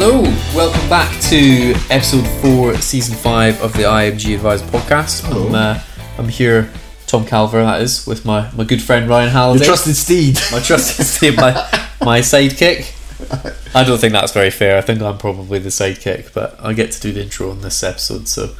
Hello, welcome back to episode four, season five of the IMG Advised podcast. I'm, uh, I'm here, Tom Calver, that is, with my, my good friend Ryan Halliday. Your trusted steed. my trusted steed, my, my sidekick. I don't think that's very fair. I think I'm probably the sidekick, but I get to do the intro on this episode, so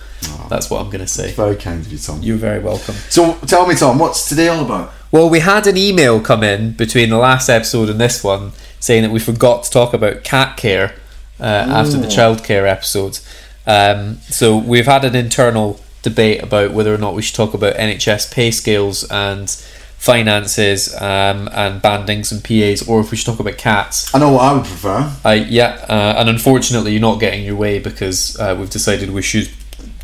that's what I'm going to say. Very kind of you, Tom. You're very welcome. So tell me, Tom, what's today all about? Well, we had an email come in between the last episode and this one saying that we forgot to talk about cat care uh, after the childcare episode. Um, so we've had an internal debate about whether or not we should talk about NHS pay scales and finances um, and bandings and PAs, or if we should talk about cats. I know what I would prefer. I yeah, uh, and unfortunately, you're not getting your way because uh, we've decided we should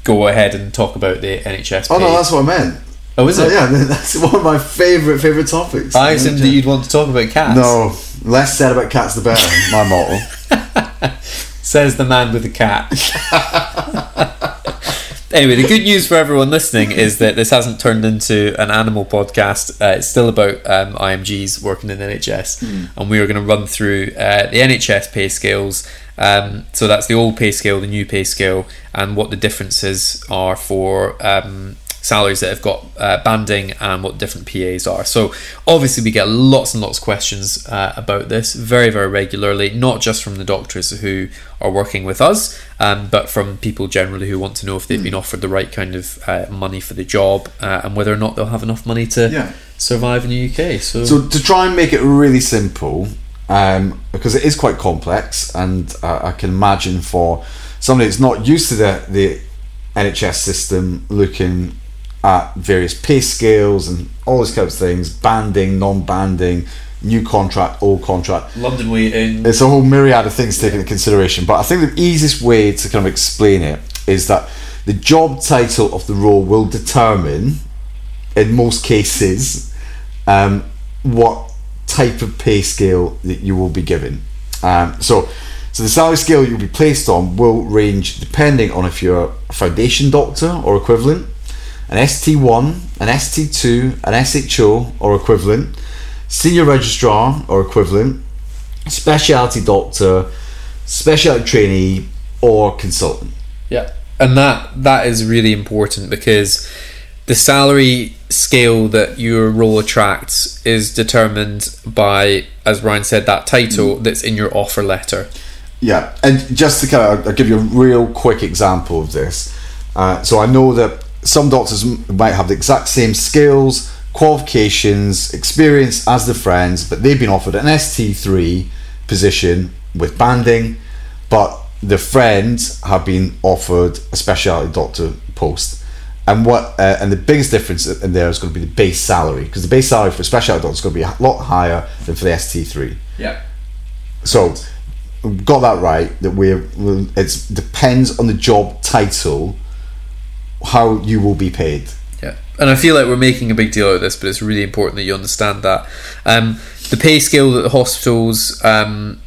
go ahead and talk about the NHS. Oh no, pay. that's what I meant. oh, is it? yeah, that's one of my favourite favourite topics. I assumed that you'd want to talk about cats. No, less said about cats the better. my motto. Says the man with the cat. anyway, the good news for everyone listening is that this hasn't turned into an animal podcast. Uh, it's still about um, IMGs working in NHS, and we are going to run through uh, the NHS pay scales. Um, so that's the old pay scale, the new pay scale, and what the differences are for um, salaries that have got uh, banding and what different PAs are. So obviously we get lots and lots of questions uh, about this very very regularly, not just from the doctors who are working with us, um, but from people generally who want to know if they've been offered the right kind of uh, money for the job uh, and whether or not they'll have enough money to Yeah. survive in the UK. So, So to try and make it really simple, um, because it is quite complex, and uh, I can imagine for somebody that's not used to the the NHS system looking at various pay scales and all these kinds of things, banding, non-banding, new contract, old contract. London weighting. It's a whole myriad of things taken into consideration. But I think the easiest way to kind of explain it is that the job title of the role will determine, in most cases, um, what type of pay scale that you will be given. Um, so, so the salary scale you'll be placed on will range depending on if you're a foundation doctor or equivalent, an ST1, an ST2, an SHO or equivalent, senior registrar or equivalent, specialty doctor, specialty trainee, or consultant. Yeah, and that that is really important because the salary scale that your role attracts is determined by, as Ryan said, that title that's in your offer letter. Yeah, and just to kind of, I'll give you a real quick example of this. Uh, so I know that some doctors might have the exact same skills, qualifications, experience as the friends, but they've been offered an ST3 position with banding, but the friends have been offered a specialty doctor post. And what uh, and the biggest difference in there is going to be the base salary because the base salary for a specialty doctor is going to be a lot higher than for the ST3. Yeah. So, we've got that right. That we're it depends on the job title how you will be paid. Yeah, and I feel like we're making a big deal out of this, but it's really important that you understand that. Um, the pay scale that the hospitals um,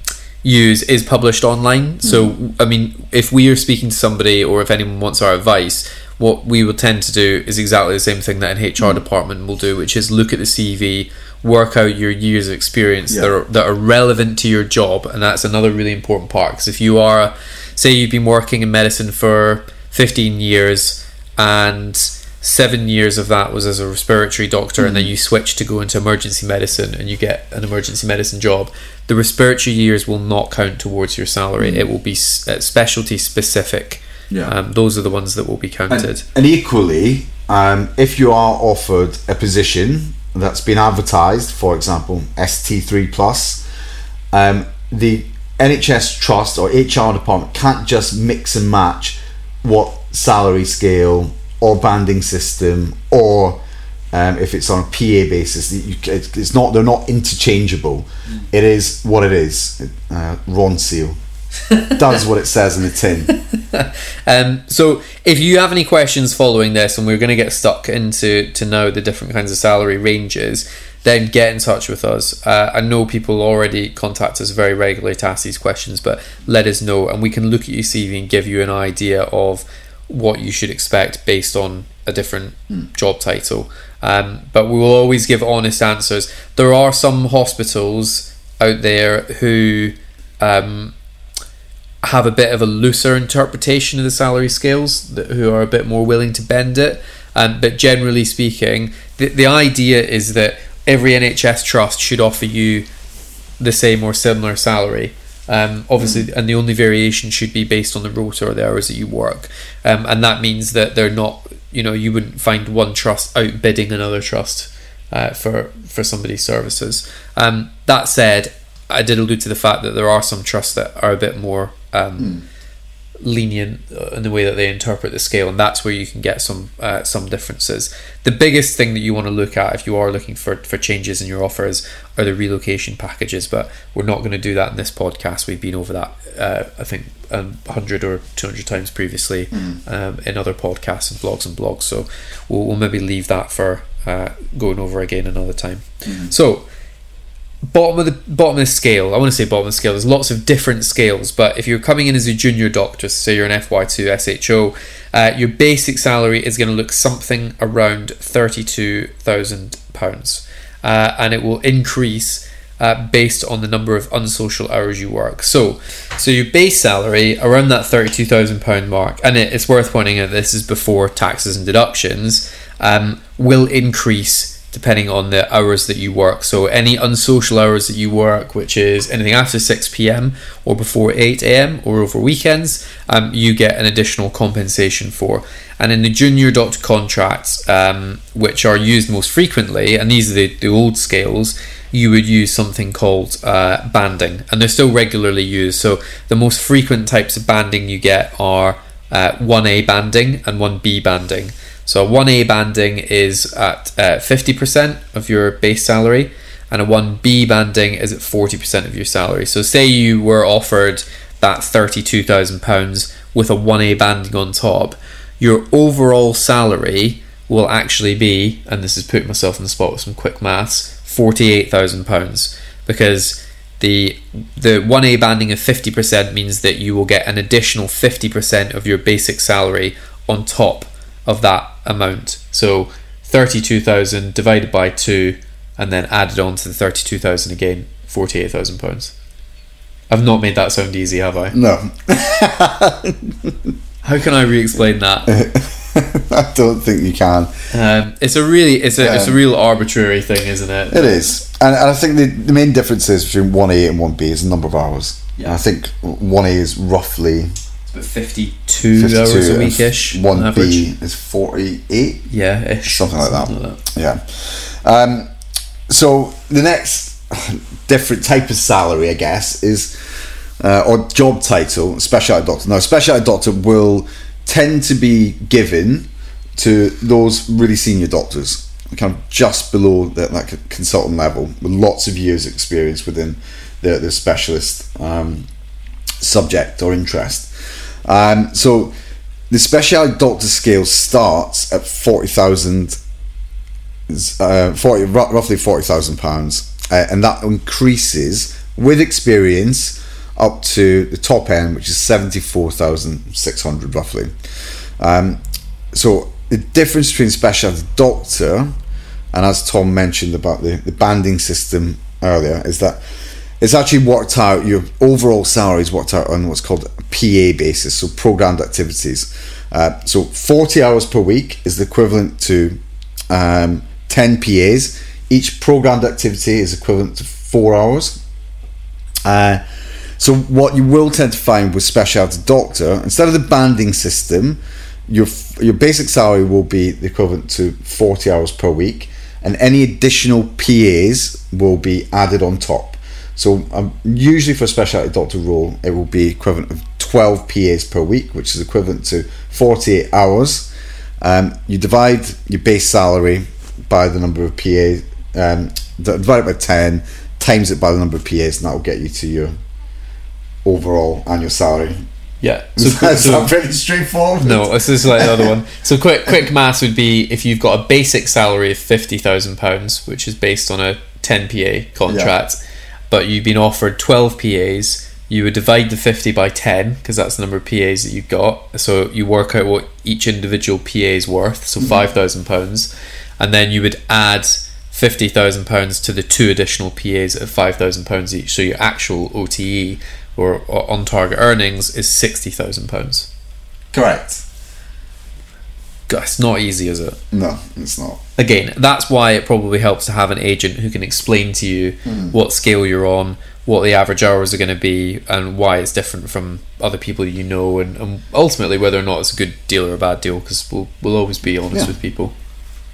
use is published online. So, I mean, if we are speaking to somebody or if anyone wants our advice, what we will tend to do is exactly the same thing that an HR department will do, which is look at the CV, work out your years of experience that, are, that are relevant to your job, and that's another really important part. Because if you are, say, you've been working in medicine for 15 years and seven years of that was as a respiratory doctor, and then you switch to go into emergency medicine and you get an emergency medicine job, the respiratory years will not count towards your salary. It will be uh, specialty specific. Yeah. Um, those are the ones that will be counted. And, and equally, um, if you are offered a position that's been advertised, for example, ST3 plus, um, the NHS trust or HR department can't just mix and match what salary scale or banding system or um, if it's on a PA basis, you, it's it's not. They're not interchangeable. It is what it is. Uh, Ronseal does what it says in the tin. Um, so if you have any questions following this, and we're going to get stuck into to know the different kinds of salary ranges, then get in touch with us. Uh, I know people already contact us very regularly to ask these questions, but let us know, and we can look at your CV and give you an idea of what you should expect based on a different job title. Um, but we will always give honest answers. There are some hospitals out there who um, have a bit of a looser interpretation of the salary scales, that, who are a bit more willing to bend it. Um, but generally speaking, the, the idea is that every NHS trust should offer you the same or similar salary. Um, obviously, mm. and the only variation should be based on the rota or the hours that you work, um, and that means that they're not, you know, you wouldn't find one trust outbidding another trust uh, for for somebody's services. Um, that said, I did allude to the fact that there are some trusts that are a bit more mm lenient uh, in the way that they interpret the scale, and that's where you can get some uh, some differences. The biggest thing that you want to look at if you are looking for for changes in your offers are the relocation packages, but we're not going to do that in this podcast. We've been over that, uh, I think, um, hundred or two hundred times previously mm. um, in other podcasts and blogs and blogs. So we'll, we'll maybe leave that for uh, going over again another time. Mm. So bottom of the bottom of the scale. I want to say bottom of the scale. There's lots of different scales, but if you're coming in as a junior doctor, so you're an FY2 SHO, uh, your basic salary is going to look something around thirty-two thousand uh, pounds, and it will increase. Uh, based on the number of unsocial hours you work. So, so your base salary around that thirty-two thousand pound mark, and it, it's worth pointing out this is before taxes and deductions, um, will increase depending on the hours that you work. So any unsocial hours that you work, which is anything after 6 p.m. or before 8 a.m. or over weekends, um, you get an additional compensation for. And in the junior doctor contracts, um, which are used most frequently, and these are the, the old scales, you would use something called uh, banding, and they're still regularly used. So the most frequent types of banding you get are uh, 1A banding and 1B banding. So a 1A banding is at uh, 50% of your base salary, and a 1B banding is at 40% of your salary. So say you were offered that £32,000 with a 1A banding on top, your overall salary will actually be, and this is putting myself in the spot with some quick maths, £48,000 because the the 1A banding of 50% means that you will get an additional 50% of your basic salary on top of that amount. So 32,000 divided by 2 and then added on to the 32,000 again, 48,000 pounds. I've not made that sound easy, have I? No. How can I re-explain that? I don't think you can. Um, it's a really, it's a, um, it's a real arbitrary thing, isn't it? It is, and, and I think the, the main difference is between one A and one B is the number of hours. Yeah. I think one A is roughly 52, 52 hours a week ish. One B is 48. Yeah, ish. Something like that. Like that. Yeah. Um, so the next different type of salary, I guess, is uh, or job title, specialty doctor. Now, specialty doctor will tend to be given to those really senior doctors, kind of just below that, that consultant level, with lots of years' experience within the, the specialist um, subject or interest. Um, so the specialty doctor scale starts at 40,000, uh, 40, roughly 40,000 pounds, uh, and that increases with experience up to the top end, which is 74,600 roughly. Um, so the difference between specialty doctor and as Tom mentioned about the, the banding system earlier is that it's actually worked out your overall salary is worked out on what's called a PA basis, so programmed activities. Uh, so 40 hours per week is the equivalent to um, 10 PAs. Each programmed activity is equivalent to four hours. Uh, so what you will tend to find with specialty doctor, instead of the banding system, your your basic salary will be the equivalent to 40 hours per week, and any additional PAs will be added on top. So um, usually for a specialty doctor role, it will be equivalent of 12 PAs per week, which is equivalent to 48 hours. Um, you divide your base salary by the number of PAs, um, divide it by 10, times it by the number of PAs, and that will get you to your overall annual salary. Yeah, so that's so, pretty straightforward. No, this is like the other one. So quick, quick maths would be if you've got a basic salary of fifty thousand pounds, which is based on a ten PA contract. Yeah but you've been offered 12 PAs, you would divide the 50 by 10 because that's the number of PAs that you've got. So you work out what each individual PA is worth, so mm-hmm. £5,000, and then you would add £50,000 to the two additional PAs at £5,000 each. So your actual OTE or, or on target earnings is sixty thousand pounds. It's not easy, is it? No, it's not. Again, that's why it probably helps to have an agent who can explain to you what scale you're on, what the average hours are going to be, and why it's different from other people you know, and, and ultimately whether or not it's a good deal or a bad deal. Because we'll we'll always be honest Yeah. with people.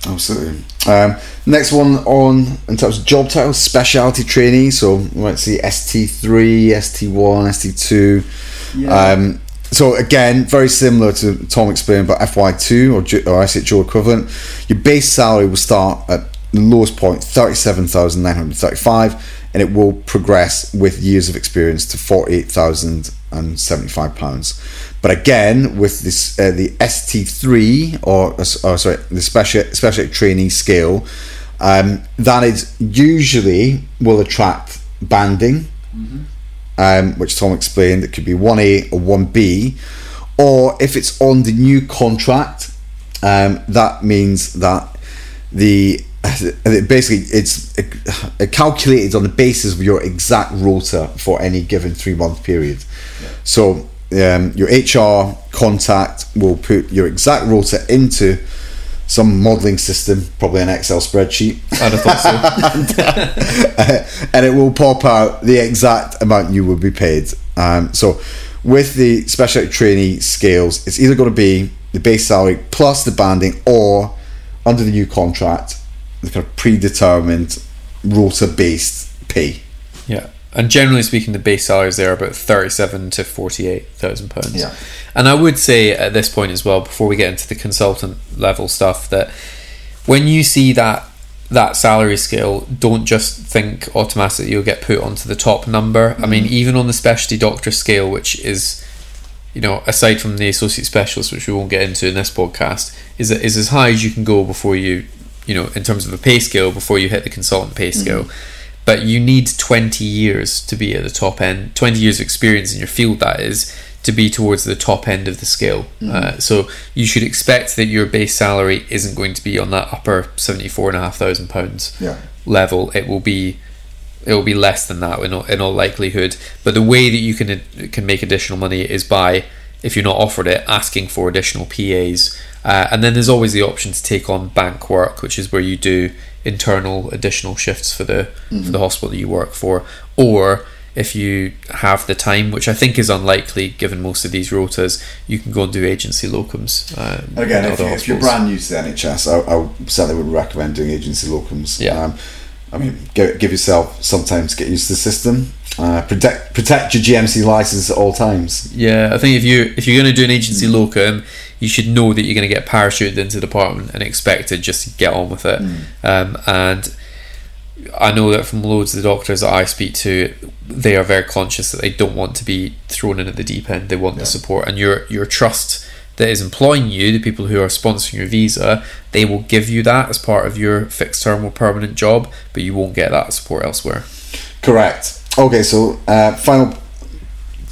Absolutely. Um, next one on in terms of job titles, specialty trainee. So we might see ST3, ST1, ST2. Um, so again, very similar to Tom explained about FY2 or, or SHO equivalent. Your base salary will start at the lowest point, thirty-seven thousand nine hundred thirty-five, and it will progress with years of experience to forty-eight thousand and seventy-five pounds. But again, with this uh, the ST3 or, uh, or sorry, the special special trainee scale, um, that is usually will attract banding um, which Tom explained, it could be 1A or 1B, or if it's on the new contract, um, that means that the basically it's calculated on the basis of your exact rota for any given three month period. So um, your HR contact will put your exact rota into some modeling system, probably an Excel spreadsheet, I'd have thought so. and it will pop out the exact amount you will be paid. Um, so, with the special trainee scales, it's either going to be the base salary plus the banding, or under the new contract, the kind of predetermined rota based pay. Yeah, and generally speaking, the base salaries there are about thirty-seven to forty-eight thousand pounds. Yeah. and I would say at this point as well, before we get into the consultant level stuff, that when you see that that salary scale, don't just think automatically you'll get put onto the top number. I mean, mm. even on the specialty doctor scale, which is you know, aside from the associate specialist, which we won't get into in this podcast, is is as high as you can go before you, you know, in terms of a pay scale before you hit the consultant pay scale. Mm. But you need twenty years to be at the top end. Twenty years of experience in your field, that is, to be towards the top end of the scale. Uh, so you should expect that your base salary isn't going to be on that upper seventy four and a half thousand pounds level. It will be it will be less than that in all, in all likelihood. But the way that you can can make additional money is by if you're not offered it, asking for additional PAs, uh, and then there's always the option to take on bank work, which is where you do internal additional shifts for the for the hospital that you work for, or if you have the time, which I think is unlikely given most of these rotas, you can go and do agency locums. And again, in if, you- if you're brand new to the NHS, I, I certainly would recommend doing agency locums. Yeah. Um, I mean, give, give yourself some time to get used to the system. Uh, protect protect your GMC license at all times. Yeah, I think if you if you're going to do an agency locum, you should know that you're going to get parachuted into the department and expected just to get on with it. Um, and I know that from loads of the doctors that I speak to, they are very conscious that they don't want to be thrown in at the deep end. They want the support, and your your trust that is employing you, the people who are sponsoring your visa, they will give you that as part of your fixed term or permanent job, but you won't get that support elsewhere. Correct. Okay, so uh, final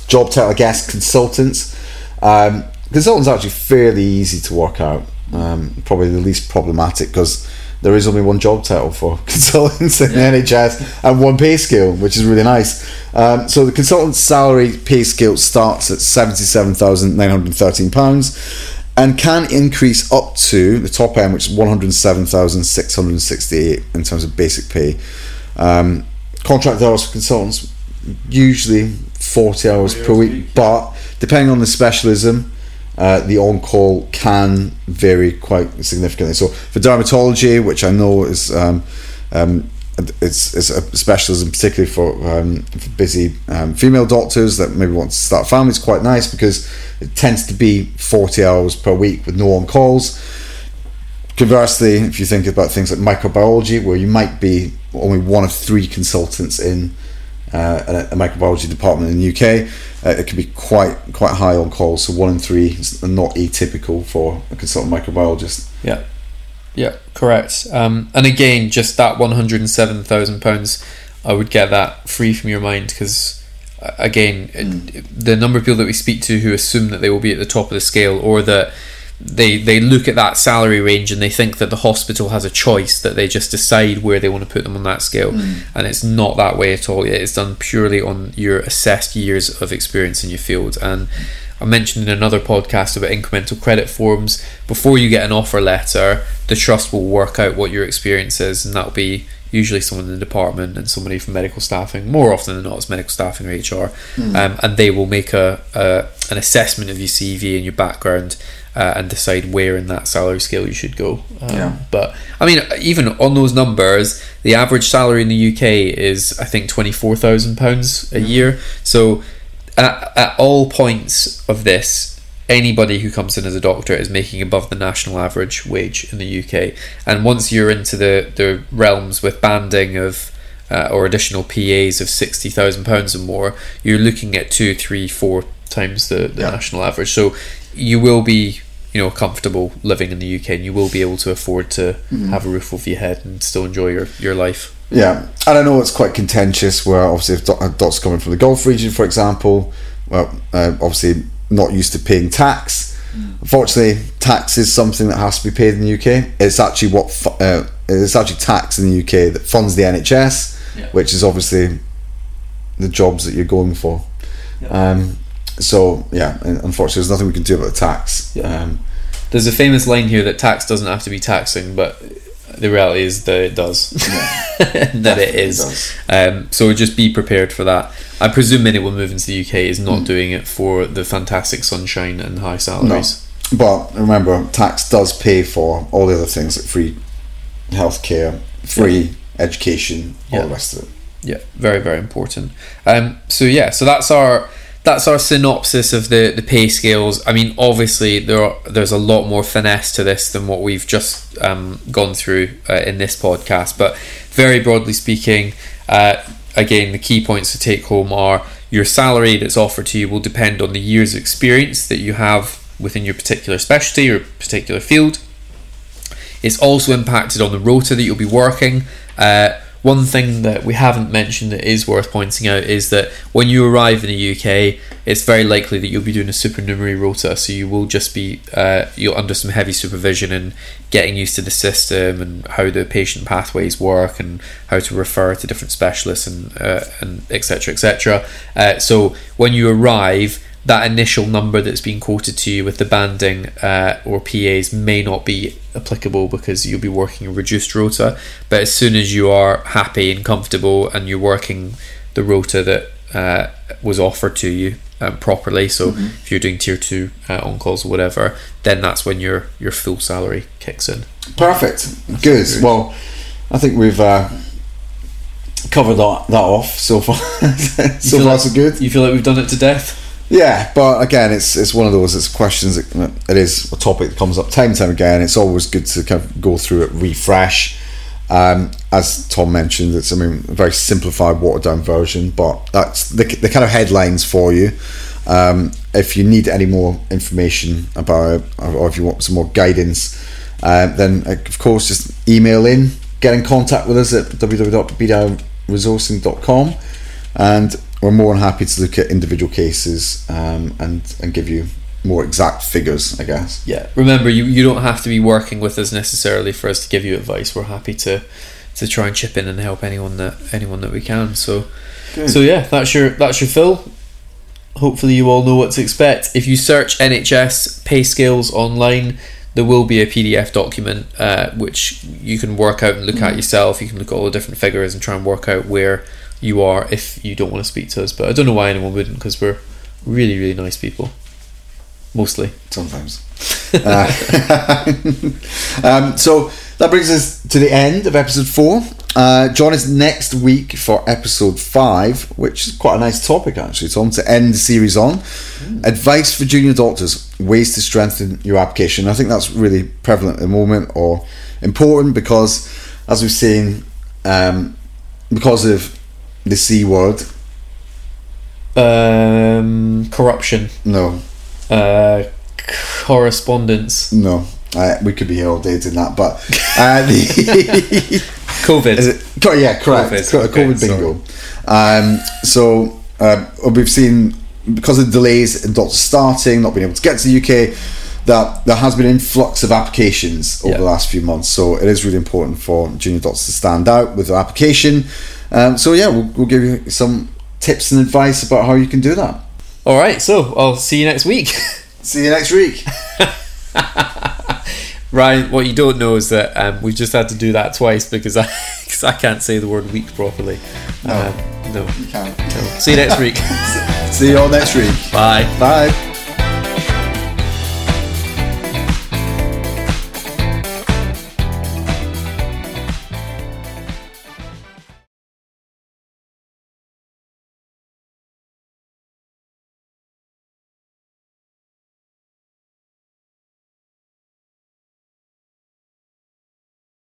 job title, I guess, consultants. Um, consultants are actually fairly easy to work out. Um, probably the least problematic because there is only one job title for consultants in the NHS and one pay scale, which is really nice. Um, so the consultant's salary pay scale starts at seventy-seven thousand nine hundred thirteen pounds. And can increase up to the top end, which is one hundred seven thousand six hundred sixty-eight in terms of basic pay. Um, contract hours for consultants usually 40 hours per week but depending on the specialism uh, the on-call can vary quite significantly. So for dermatology which I know is um, um, it's, it's a specialism particularly for, um, for busy um, female doctors that maybe want to start families quite nice because it tends to be 40 hours per week with no on-calls. Conversely, if you think about things like microbiology, where you might be only one of three consultants in uh, a, a microbiology department in the UK, uh, it can be quite quite high on calls. So one in three is not atypical for a consultant microbiologist. Yeah, yeah, correct. Um, and again, just that one hundred and seven thousand pounds, I would get that free from your mind because, again, it- the number of people that we speak to who assume that they will be at the top of the scale or that they they look at that salary range and they think that the hospital has a choice that they just decide where they want to put them on that scale. Mm. And it's not that way at all. It's done purely on your assessed years of experience in your field. And I mentioned in another podcast about incremental credit forms. Before you get an offer letter the trust will work out what your experience is and that'll be usually someone in the department and somebody from medical staffing more often than not it's medical staffing or HR um, and they will make a, a an assessment of your CV and your background uh, and decide where in that salary scale you should go. Um, Yeah. But I mean, even on those numbers, the average salary in the UK is I think twenty four thousand pounds a year. So at, at all points of this. Anybody who comes in as a doctor is making above the national average wage in the UK, and once you're into the, the realms with banding of uh, or additional PAs of sixty thousand pounds or more, you're looking at two, three, four times the, the Yeah. national average. So you will be, you know, comfortable living in the UK, and you will be able to afford to have a roof over your head and still enjoy your, your life. Yeah, and I know it's quite contentious. Where obviously, if a doc's coming from the Gulf region, for example, well, uh, obviously not used to paying tax. Unfortunately, tax is something that has to be paid in the UK. It's actually what uh, it's actually tax in the UK that funds the NHS, Yeah. which is obviously the jobs that you're going for. Um, so yeah, unfortunately, there's nothing we can do about the tax. Yeah. Um, There's a famous line here that tax doesn't have to be taxing, but the reality is that it does. that it is. Um, so just be prepared for that. I presume anyone moving to the UK is not doing it for the fantastic sunshine and high salaries. No. But remember, tax does pay for all the other things like free healthcare, free education, all Yeah. the rest of it. Yeah, very very important. Um, so yeah, so that's our that's our synopsis of the the pay scales. I mean, obviously there are, there's a lot more finesse to this than what we've just um, gone through uh, in this podcast, but very broadly speaking, uh, again, the key points to take home are your salary that's offered to you will depend on the years of experience that you have within your particular specialty or particular field. It's also impacted on the rota that you'll be working. Uh, one thing that we haven't mentioned that is worth pointing out is that when you arrive in the UK, it's very likely that you'll be doing a supernumerary rota, so you will just be uh, you're under some heavy supervision and getting used to the system and how the patient pathways work and how to refer to different specialists and uh, and etc etc. Uh, so when you arrive, that initial number that's been quoted to you with the banding uh, or PAs may not be applicable because you'll be working a reduced rota. But as soon as you are happy and comfortable and you're working the rota that uh, was offered to you um, properly, so if you're doing tier two uh, on calls or whatever, then that's when your your full salary kicks in. Perfect. Good. Well, I think we've uh, covered that, that off so far. so feel far, like- so good. You feel like we've done it to death? Yeah, but again, it's it's one of those. It's questions. That, it is a topic that comes up time and time again. It's always good to kind of go through it, refresh. Um, as Tom mentioned, it's I mean a very simplified, watered down version, but that's the, the kind of headlines for you. Um, if you need any more information about it, or if you want some more guidance, uh, then uh, of course just email in, get in contact with us at www.bdiresourcing.com and we're more than happy to look at individual cases um, and and give you more exact figures, I guess. Yeah. Remember, you, you don't have to be working with us necessarily for us to give you advice. We're happy to to try and chip in and help anyone that anyone that we can. So so yeah, that's your that's your fill. Hopefully, you all know what to expect. If you search NHS pay scales online, there will be a PDF document uh, which you can work out and look at yourself. You can look at all the different figures and try and work out where you are if you don't want to speak to us. But I don't know why anyone wouldn't because we're really really nice people, mostly. Sometimes. Uh, um, so that brings us to the end of episode four. Uh, join us next week for episode five, which is quite a nice topic actually, Tom, to end the series on. Advice for junior doctors, ways to strengthen your application. I think that's really prevalent at the moment or important because, as we've seen, um, because of the C word, Um, corruption, no, uh, correspondence, no. Uh, we could be here all day doing that, but uh, the COVID. Is it? Yeah, correct. COVID, okay, COVID bingo. Um, so uh, we've seen because of delays in doctors starting, not being able to get to the UK. that there has been an influx of applications over Yeah. the last few months. So it is really important for junior doctors to stand out with their application. Um, so yeah, we'll, we'll give you some tips and advice about how you can do that. All right, so I'll see you next week. See you next week. Ryan, what you don't know is that um, we've just had to do that twice because I, cause I can't say the word week properly. No. Um, no. You can't. See you next week. See you all next week. Bye. Bye.